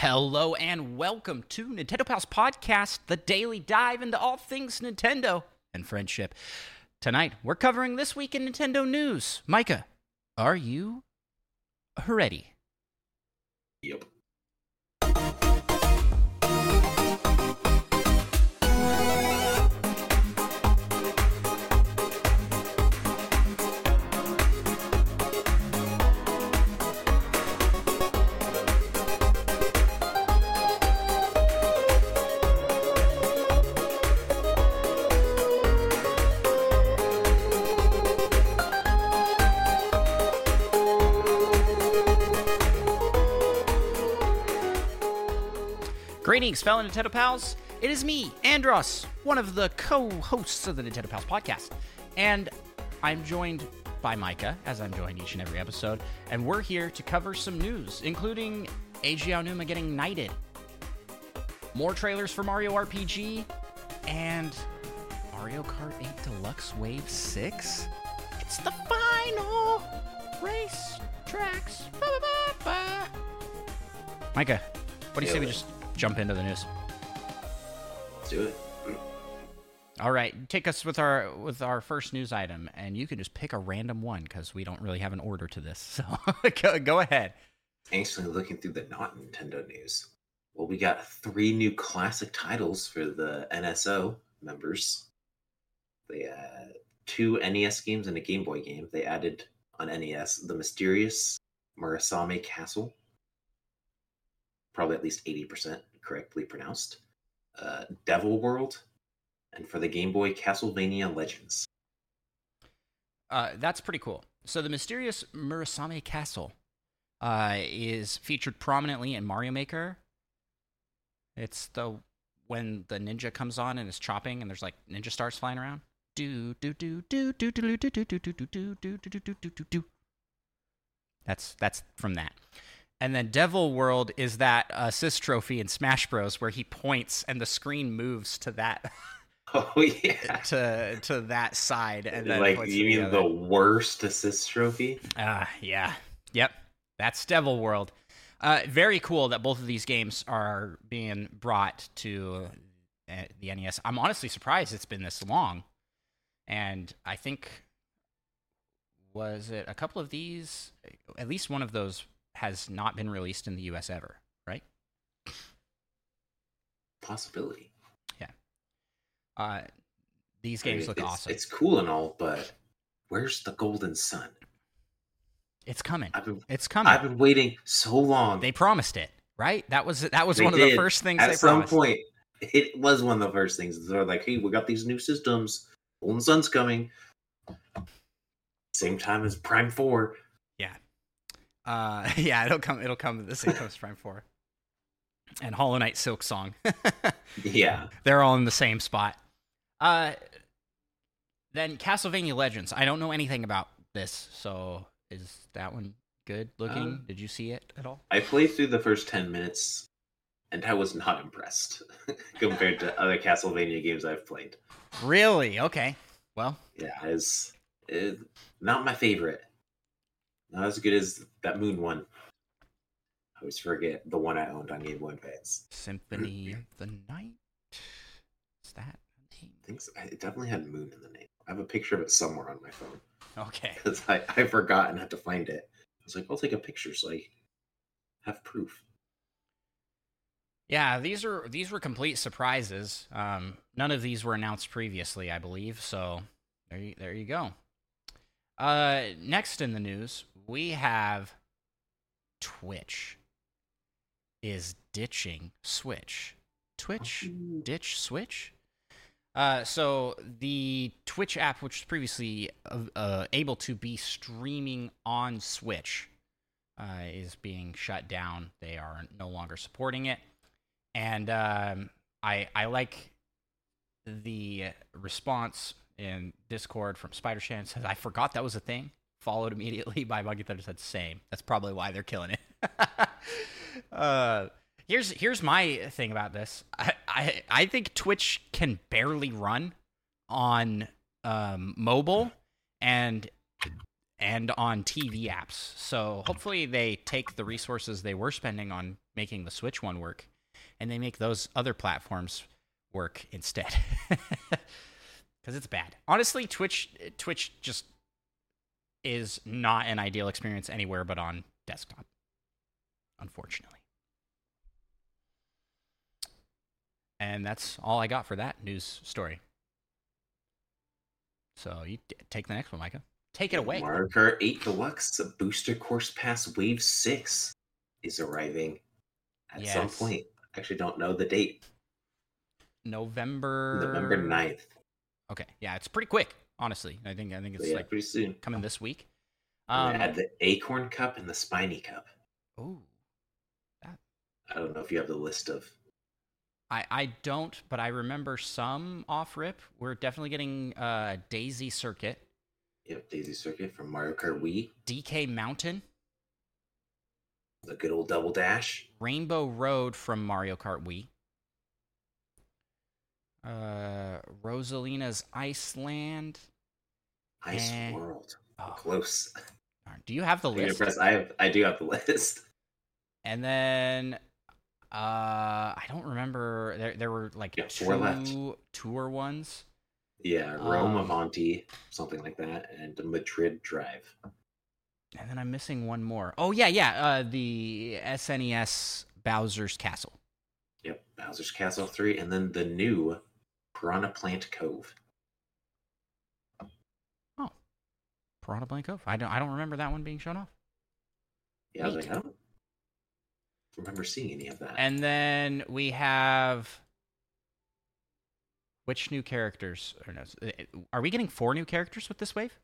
Hello and welcome to Nintendo Pals Podcast, the daily dive into all things Nintendo and friendship. Tonight, we're covering this week in Nintendo news. Micah, are you ready? Yep. Greetings, fellow Nintendo Pals. It is me, Andros, one of the co hosts of the Nintendo Pals podcast. And I'm joined by Micah, as I'm joined each and every episode. And we're here to cover some news, including Eiji Aonuma getting knighted, more trailers for Mario RPG, and Mario Kart 8 Deluxe Wave 6. It's the final race tracks. Ba, ba, ba. Micah, what do you say we it. just jump into the news? Let's do it. All right, take us with our with our first news item, and you can just pick a random one because we don't really have an order to this. So go, go ahead. Anxiously looking through the not Nintendo news. Well, we got three new classic titles for the NSO members. They had two NES games and a Game Boy game. They added on NES the mysterious Murasame Castle. Probably at least 80% correctly pronounced. Uh, Devil World. And for the Game Boy, Castlevania Legends. Uh, that's pretty cool. So the mysterious Murasame Castle uh, is featured prominently in Mario Maker. It's the when the ninja comes on and is chopping, and there's like ninja stars flying around. Do do do do do do do do do do do do do do do do do do. That's that's from that. And then Devil World is that assist trophy in Smash Bros. where he points and the screen moves to that Oh, yeah. to to that side, and then like, you mean the worst assist trophy? Ah, yeah. Yep. That's Devil World. Uh, very cool that both of these games are being brought to uh, the NES. I'm honestly surprised it's been this long. And I think, was it a couple of these? At least one of those has not been released in the US ever, right? Possibility. Yeah. Uh, these I mean, games look it's, awesome. It's cool and all, but where's the golden sun? it's coming. I've been It's coming. I've been waiting so long. They promised it, right? That was that was They one of the first things At they some promised. point, it was one of the first things. They're like, "Hey, we got these new systems. Golden Sun's coming." Same time as Prime Four. Uh, yeah, it'll come. It'll come. The same time as Prime Four, and Hollow Knight Silk Song. Yeah, They're all in the same spot. Uh, then Castlevania Legends. I don't know anything about this, so is that one good looking? Uh, Did you see it at all? I played through the first ten minutes, and I was not impressed compared to other Castlevania games I've played. Really? Okay. Well, Yeah, it's, it's not my favorite. Not as good as that Moon one. I always forget the one I owned on Game Boy Advance. Symphony of the Night. Is that name? I think so. it definitely had Moon in the name. I have a picture of it somewhere on my phone Okay. because I, I forgot and had to find it. I was like, I'll take a picture so I have proof. Yeah, these are these were complete surprises. Um, none of these were announced previously, I believe. So there you, there you go. Uh, next in the news, we have Twitch is ditching Switch. Twitch ditch Switch. Uh, so the Twitch app, which was previously uh, uh, able to be streaming on Switch, uh, is being shut down. They are no longer supporting it, and um, I I like the response in Discord from Spider Shan says I forgot that was a thing. Followed immediately by Monkey Thunder said same. That's probably why they're killing it. uh, here's here's my thing about this. I, I I think Twitch can barely run on um, mobile, and and on TV apps. So hopefully they take the resources they were spending on making the Switch one work and they make those other platforms work instead. Cuz it's bad. Honestly, Twitch Twitch just is not an ideal experience anywhere but on desktop. Unfortunately. And that's all I got for that news story. So you t- take the next one, Micah. Take it away. Mario Kart 8 Deluxe, booster course pass wave 6 is arriving at some point. I actually don't know the date. November November 9th. Okay, yeah, it's pretty quick. Honestly, I think I think it's yeah, like pretty soon. coming this week. Um, add the Acorn Cup and the Spiny Cup. ooh, I don't know if you have the list of. I I don't, but I remember some off rip. We're definitely getting uh Daisy Circuit, Yep, Daisy Circuit from Mario Kart Wii, DK Mountain, the good old Double Dash. Rainbow Road from Mario Kart Wii. Uh, Rosalina's Iceland. Ice Eh. World. Oh, Close. do you have the list? press- I have. I do have the list. And then uh I don't remember there there were like Yeah, two left. tour ones. Yeah, Rome Um, Avanti, something like that, and Madrid Drive. And then I'm missing one more. Oh yeah, yeah, uh the SNES Bowser's Castle. Yep, Bowser's Castle 3, and then the new Piranha Plant Cove. Oh, Piranha Blank Cove. I don't I don't remember that one being shown off. Yeah, like, I don't remember seeing any of that. And then we have which new characters? Or no, uh, are we getting four new characters with this wave?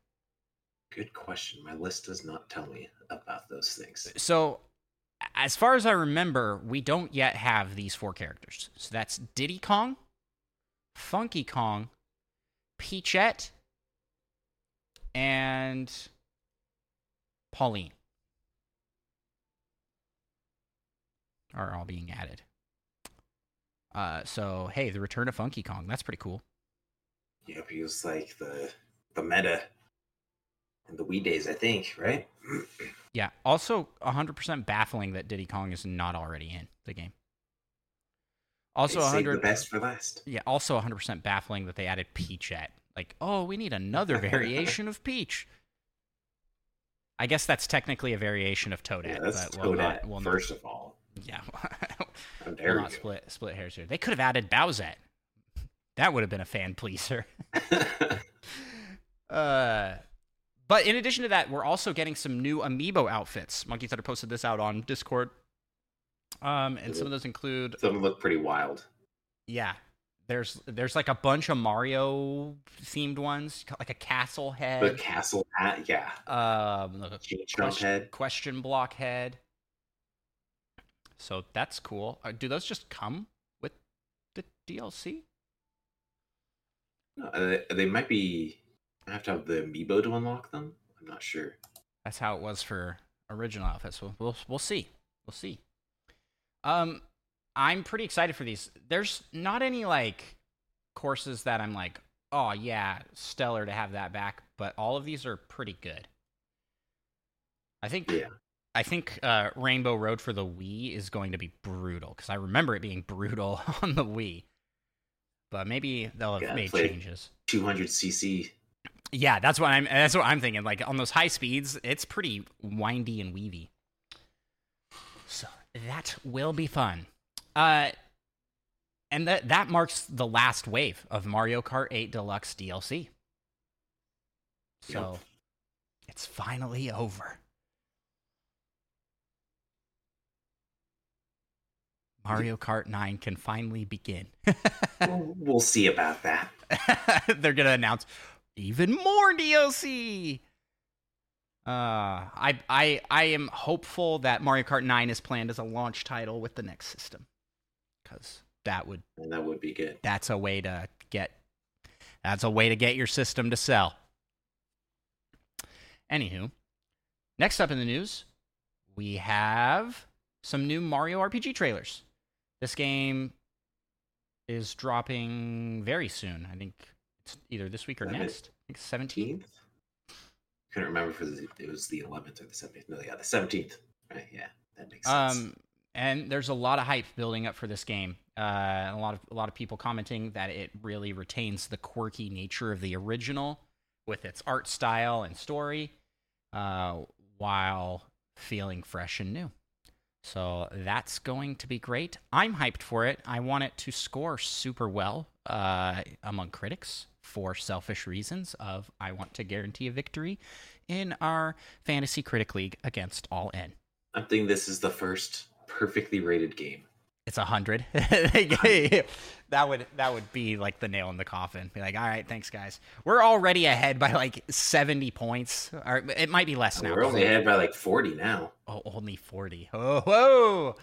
Good question. My list does not tell me about those things. So, as far as I remember, we don't yet have these four characters. So that's Diddy Kong, Funky Kong, Peachette, and Pauline are all being added. Uh, so hey, the return of Funky Kong. That's pretty cool. Yep, he was like the the meta in the Wii days, I think, right? Yeah. Also, 100% baffling that Diddy Kong is not already in the game. Also, they 100 the best for last. Yeah, also 100% baffling that they added Peachette. Like, oh, we need another variation of Peach. I guess that's technically a variation of Toadette, Yeah, that's but we'll not, Toadette, we'll first of all. yeah, we'll not split split hairs here. They could have added Bowsette. That would have been a fan pleaser. Uh, but in addition to that, we're also getting some new amiibo outfits. Monkey Thunder posted this out on Discord. Um, and some of those include Some look pretty wild. Yeah. There's there's like a bunch of Mario themed ones, like a castle head, The head, castle hat, yeah. um, question, head. question block head. So that's cool. Uh, do those just come with the DLC? No, uh, they, they might be. I have to have the amiibo to unlock them. I'm not sure. That's how it was for original outfits. We'll we'll, we'll see. We'll see. Um, I'm pretty excited for these. There's not any like courses that I'm like, oh yeah, stellar to have that back. But all of these are pretty good. I think Yeah. I think uh, Rainbow Road for the Wii is going to be brutal because I remember it being brutal on the Wii. But maybe they'll have Yeah, made changes. 200 cc. Yeah, that's what I'm. That's what I'm thinking. Like on those high speeds, it's pretty windy and weavy. So that will be fun. Uh, and that that marks the last wave of Mario Kart 8 Deluxe DLC. So Yep. it's finally over. Mario Kart 9 can finally begin. we'll, we'll see about that. They're gonna announce even more DLC. Uh, I I I am hopeful that Mario Kart 9 is planned as a launch title with the next system, because that would And that would be good. that's a way to get that's a way to get your system to sell. Anywho, next up in the news, we have some new Mario RPG trailers. This game is dropping very soon. I think it's either this week or Seven- next. I think 17th. Couldn't remember it was, it was the 11th or the 17th. No, yeah, the 17th. Right? Yeah, that makes sense. Um, and there's a lot of hype building up for this game. Uh, a lot of a lot of people commenting that it really retains the quirky nature of the original with its art style and story, uh, while feeling fresh and new. So that's going to be great. I'm hyped for it. I want it to score super well uh, among critics for selfish reasons of I want to guarantee a victory in our fantasy critic league against all N. I'm thinking this is the first perfectly rated game. It's a hundred. that would that would be like the nail in the coffin. Be like, all right, thanks guys. We're already ahead by like seventy points, or it might be less now. We're only ahead by like forty now. Oh, only forty. Oh, whoa.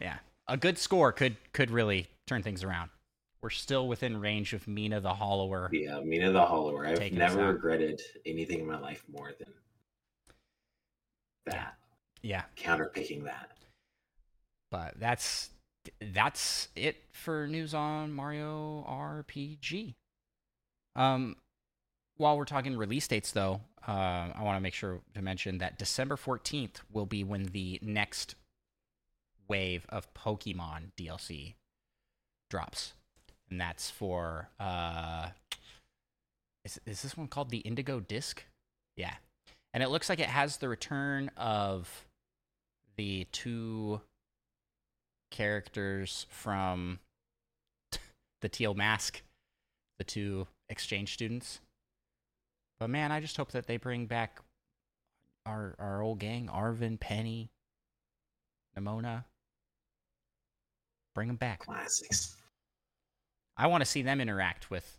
Yeah, a good score could could really turn things around. We're still within range of Mina the Hollower. Yeah, Mina the Hollower. I've never regretted anything in my life more than that. Yeah. Counterpicking that. But that's that's it for news on Mario RPG. Um, while we're talking release dates, though, uh, I want to make sure to mention that December 14th will be when the next wave of Pokemon DLC drops. And that's for. Uh, is, is this one called the Indigo Disc? Yeah. And it looks like it has the return of the two characters from the teal mask, the two exchange students. But man, I just hope that they bring back our our old gang, Arven, Penny, Nemona. Bring them back. Classics. I want to see them interact with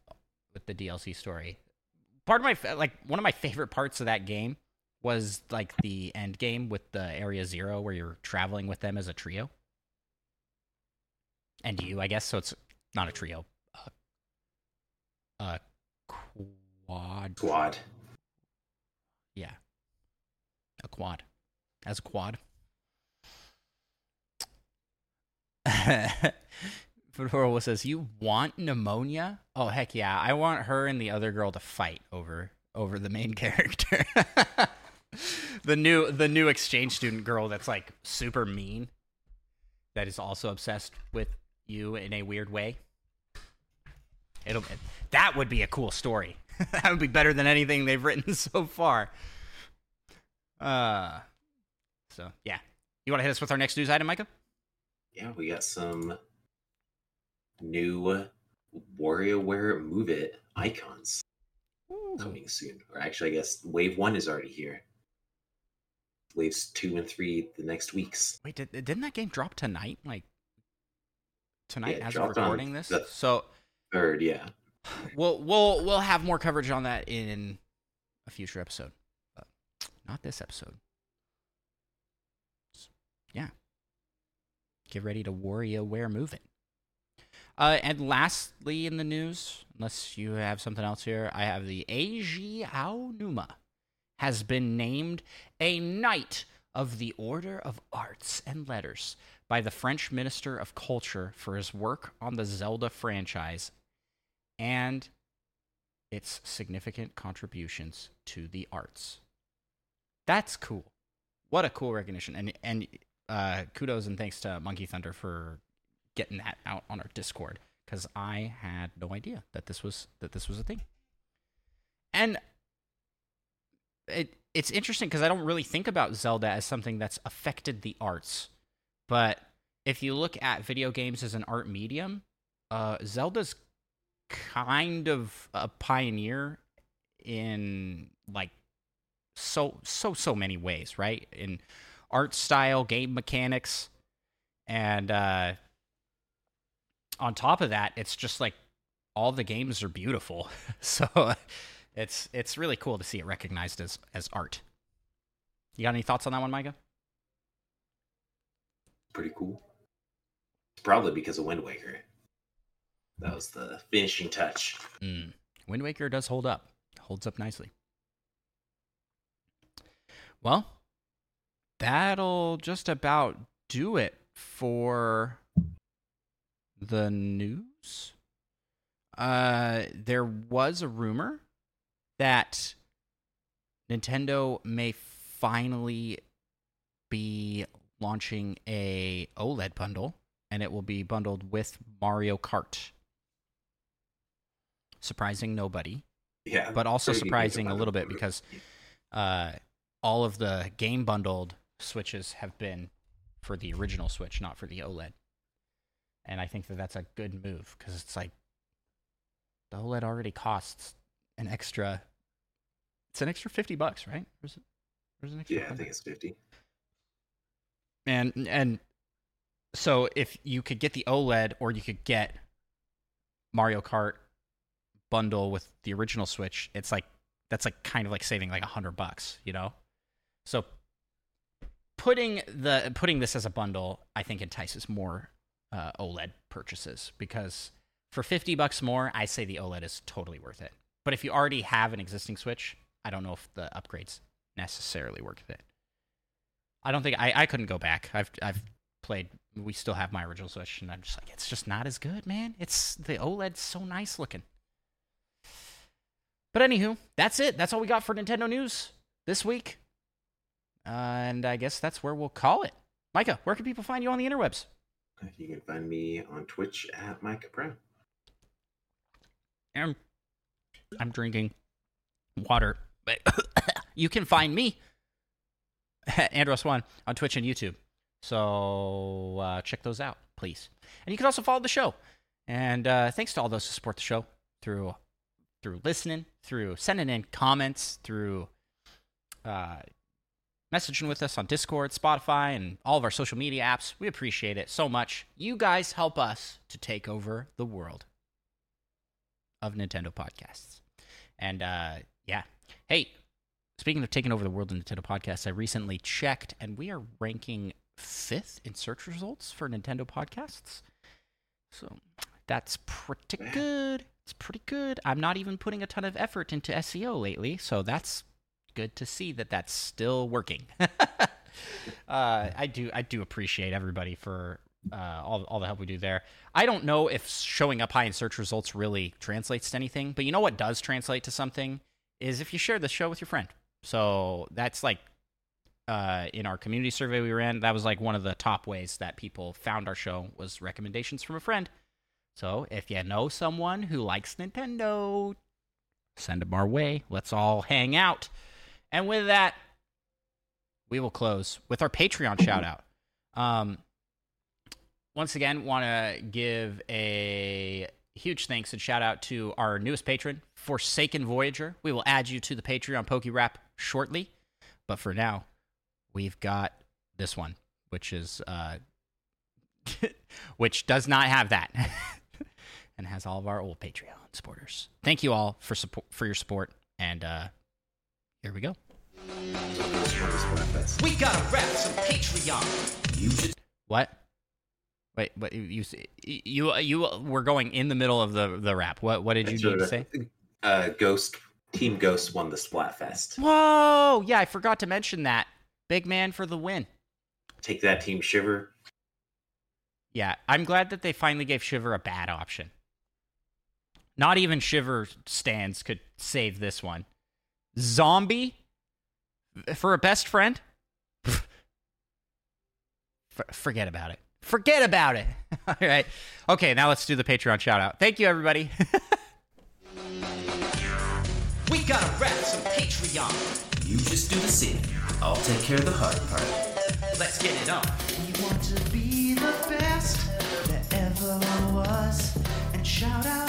with the DLC story. Part of my like one of my favorite parts of that game was like the end game with the Area Zero where you're traveling with them as a trio and you, I guess. So it's not a trio. Uh, a quad. Quad. Yeah. A quad. As a quad. Fedora says, "You want pneumonia? Oh heck yeah! I want her and the other girl to fight over over the main character. the new the new exchange student girl that's like super mean, that is also obsessed with you in a weird way. It'll that would be a cool story. that would be better than anything they've written so far. Uh so yeah. You want to hit us with our next news item, Micah? Yeah, we got some new WarioWare Move It icons Ooh. coming soon. Or actually, I guess Wave One is already here. Waves two and three the next weeks. Wait, did, didn't that game drop tonight? Like tonight yeah, as of recording this. So third, yeah. We'll we'll we'll have more coverage on that in a future episode, but not this episode. So, yeah. Get ready to WarioWare move it. Uh, and lastly, in the news, unless you have something else here, I have the Eiji Aonuma has been named a Knight of the Order of Arts and Letters by the French Minister of Culture for his work on the Zelda franchise and its significant contributions to the arts. That's cool. What a cool recognition. And and uh, kudos and thanks to Monkey Thunder for getting that out on our Discord because I had no idea that this was that this was a thing. And it it's interesting because I don't really think about Zelda as something that's affected the arts but if you look at video games as an art medium, uh, Zelda's kind of a pioneer in like so so so many ways, right? In art style, game mechanics, and uh, on top of that, it's just like all the games are beautiful. so it's it's really cool to see it recognized as as art. You got any thoughts on that one, Micah? pretty cool. It's probably because of Wind Waker. That was the finishing touch. Mm. Wind Waker does hold up. Holds up nicely. Well, that'll just about do it for the news. Uh, there was a rumor that Nintendo may finally be launching a OLED bundle, and it will be bundled with Mario Kart. Surprising nobody, Yeah, but also surprising a little bit because uh, all of the game bundled Switches have been for the original Switch, not for the OLED. And I think that that's a good move because it's like the OLED already costs an extra. It's an extra fifty bucks, right? Is it? It an extra yeah, I think it's fifty. and and so if you could get the OLED or you could get Mario Kart bundle with the original Switch, it's like that's like kind of like saving like a hundred bucks, you know. So putting the putting this as a bundle, I think entices more uh, OLED purchases because for fifty bucks more, I say the OLED is totally worth it. But if you already have an existing Switch, I don't know if the upgrades necessarily worth it. I don't think I, I couldn't go back. I've I've played. We still have my original Switch, and I'm just like, it's just not as good, man. It's the OLED's so nice looking. But anywho, that's it. That's all we got for Nintendo news this week, uh, and I guess that's where we'll call it. Micah, where can people find you on the interwebs? You can find me on Twitch at Micah Pro. I'm, I'm drinking water, but you can find me at Andros One on Twitch and YouTube. So uh, check those out, please. And you can also follow the show. And uh, thanks to all those who support the show through through listening, through sending in comments, through uh, messaging with us on Discord, Spotify, and all of our social media apps. We appreciate it so much. You guys help us to take over the world of Nintendo podcasts. And uh, yeah, hey, speaking of taking over the world of Nintendo podcasts, I recently checked, and we are ranking fifth in search results for Nintendo podcasts. So that's pretty good. It's pretty good. I'm not even putting a ton of effort into SEO lately, so that's good to see that that's still working. uh, I do I do appreciate everybody for uh, all all the help we do there. I don't know if showing up high in search results really translates to anything, but you know what does translate to something is if you share the show with your friend. So that's like uh, in our community survey we ran, that was like one of the top ways that people found our show was recommendations from a friend. So if you know someone who likes Nintendo, send them our way. Let's all hang out. And with that, we will close with our Patreon shout out. Um, once again, want to give a huge thanks and shout out to our newest patron, Forsaken Voyager. We will add you to the Patreon Poke Rap shortly, but for now, we've got this one, which is uh, which does not have that, and has all of our old Patreon supporters. Thank you all for support for your support, and uh, here we go. We gotta rap some Patreon. You should What? Wait, what you you you were going in the middle of the the rap. What what did you need to say? Uh, Ghost Team Ghost won the Splatfest. Whoa! Yeah, I forgot to mention that. Big man for the win. Take that, Team Shiver. Yeah, I'm glad that they finally gave Shiver a bad option. Not even Shiver stands could save this one. Zombie for a best friend? F- forget about it. Forget about it. All right. Okay, now let's do the Patreon shout out. Thank you, everybody. we gotta rap some Patreon. You just do the singing. I'll take care of the hard part. Let's get it on. We want to be the best that ever was. And shout out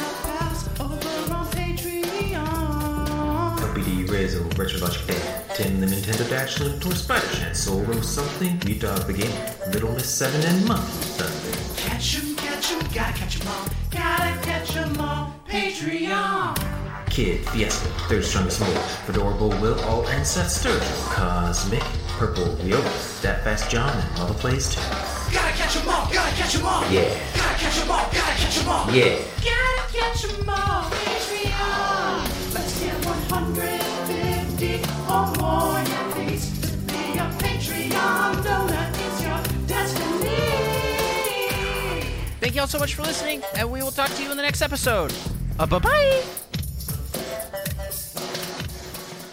Rizzo, Retrologic Day, Tim the Nintendo Dash or Spider Chance, Solo something, we dog the game, Little Miss 7 and Monkey Thunder. Catch 'em, catch 'em, gotta catch 'em all. Gotta catch 'em all. Patreon. Kid, Fiesta, Third Strongest Mole, Fedorable Will, All and Seth Sturgill, Cosmic, Purple, Leotis, That Fast John, and Mother Plays too. Gotta catch 'em all. Gotta catch 'em all. Yeah, Gotta catch 'em all. Gotta catch 'em all. yeah. Gotta catch 'em all. Patreon. Thank you all so much for listening, and we will talk to you in the next episode. Uh, bye bye.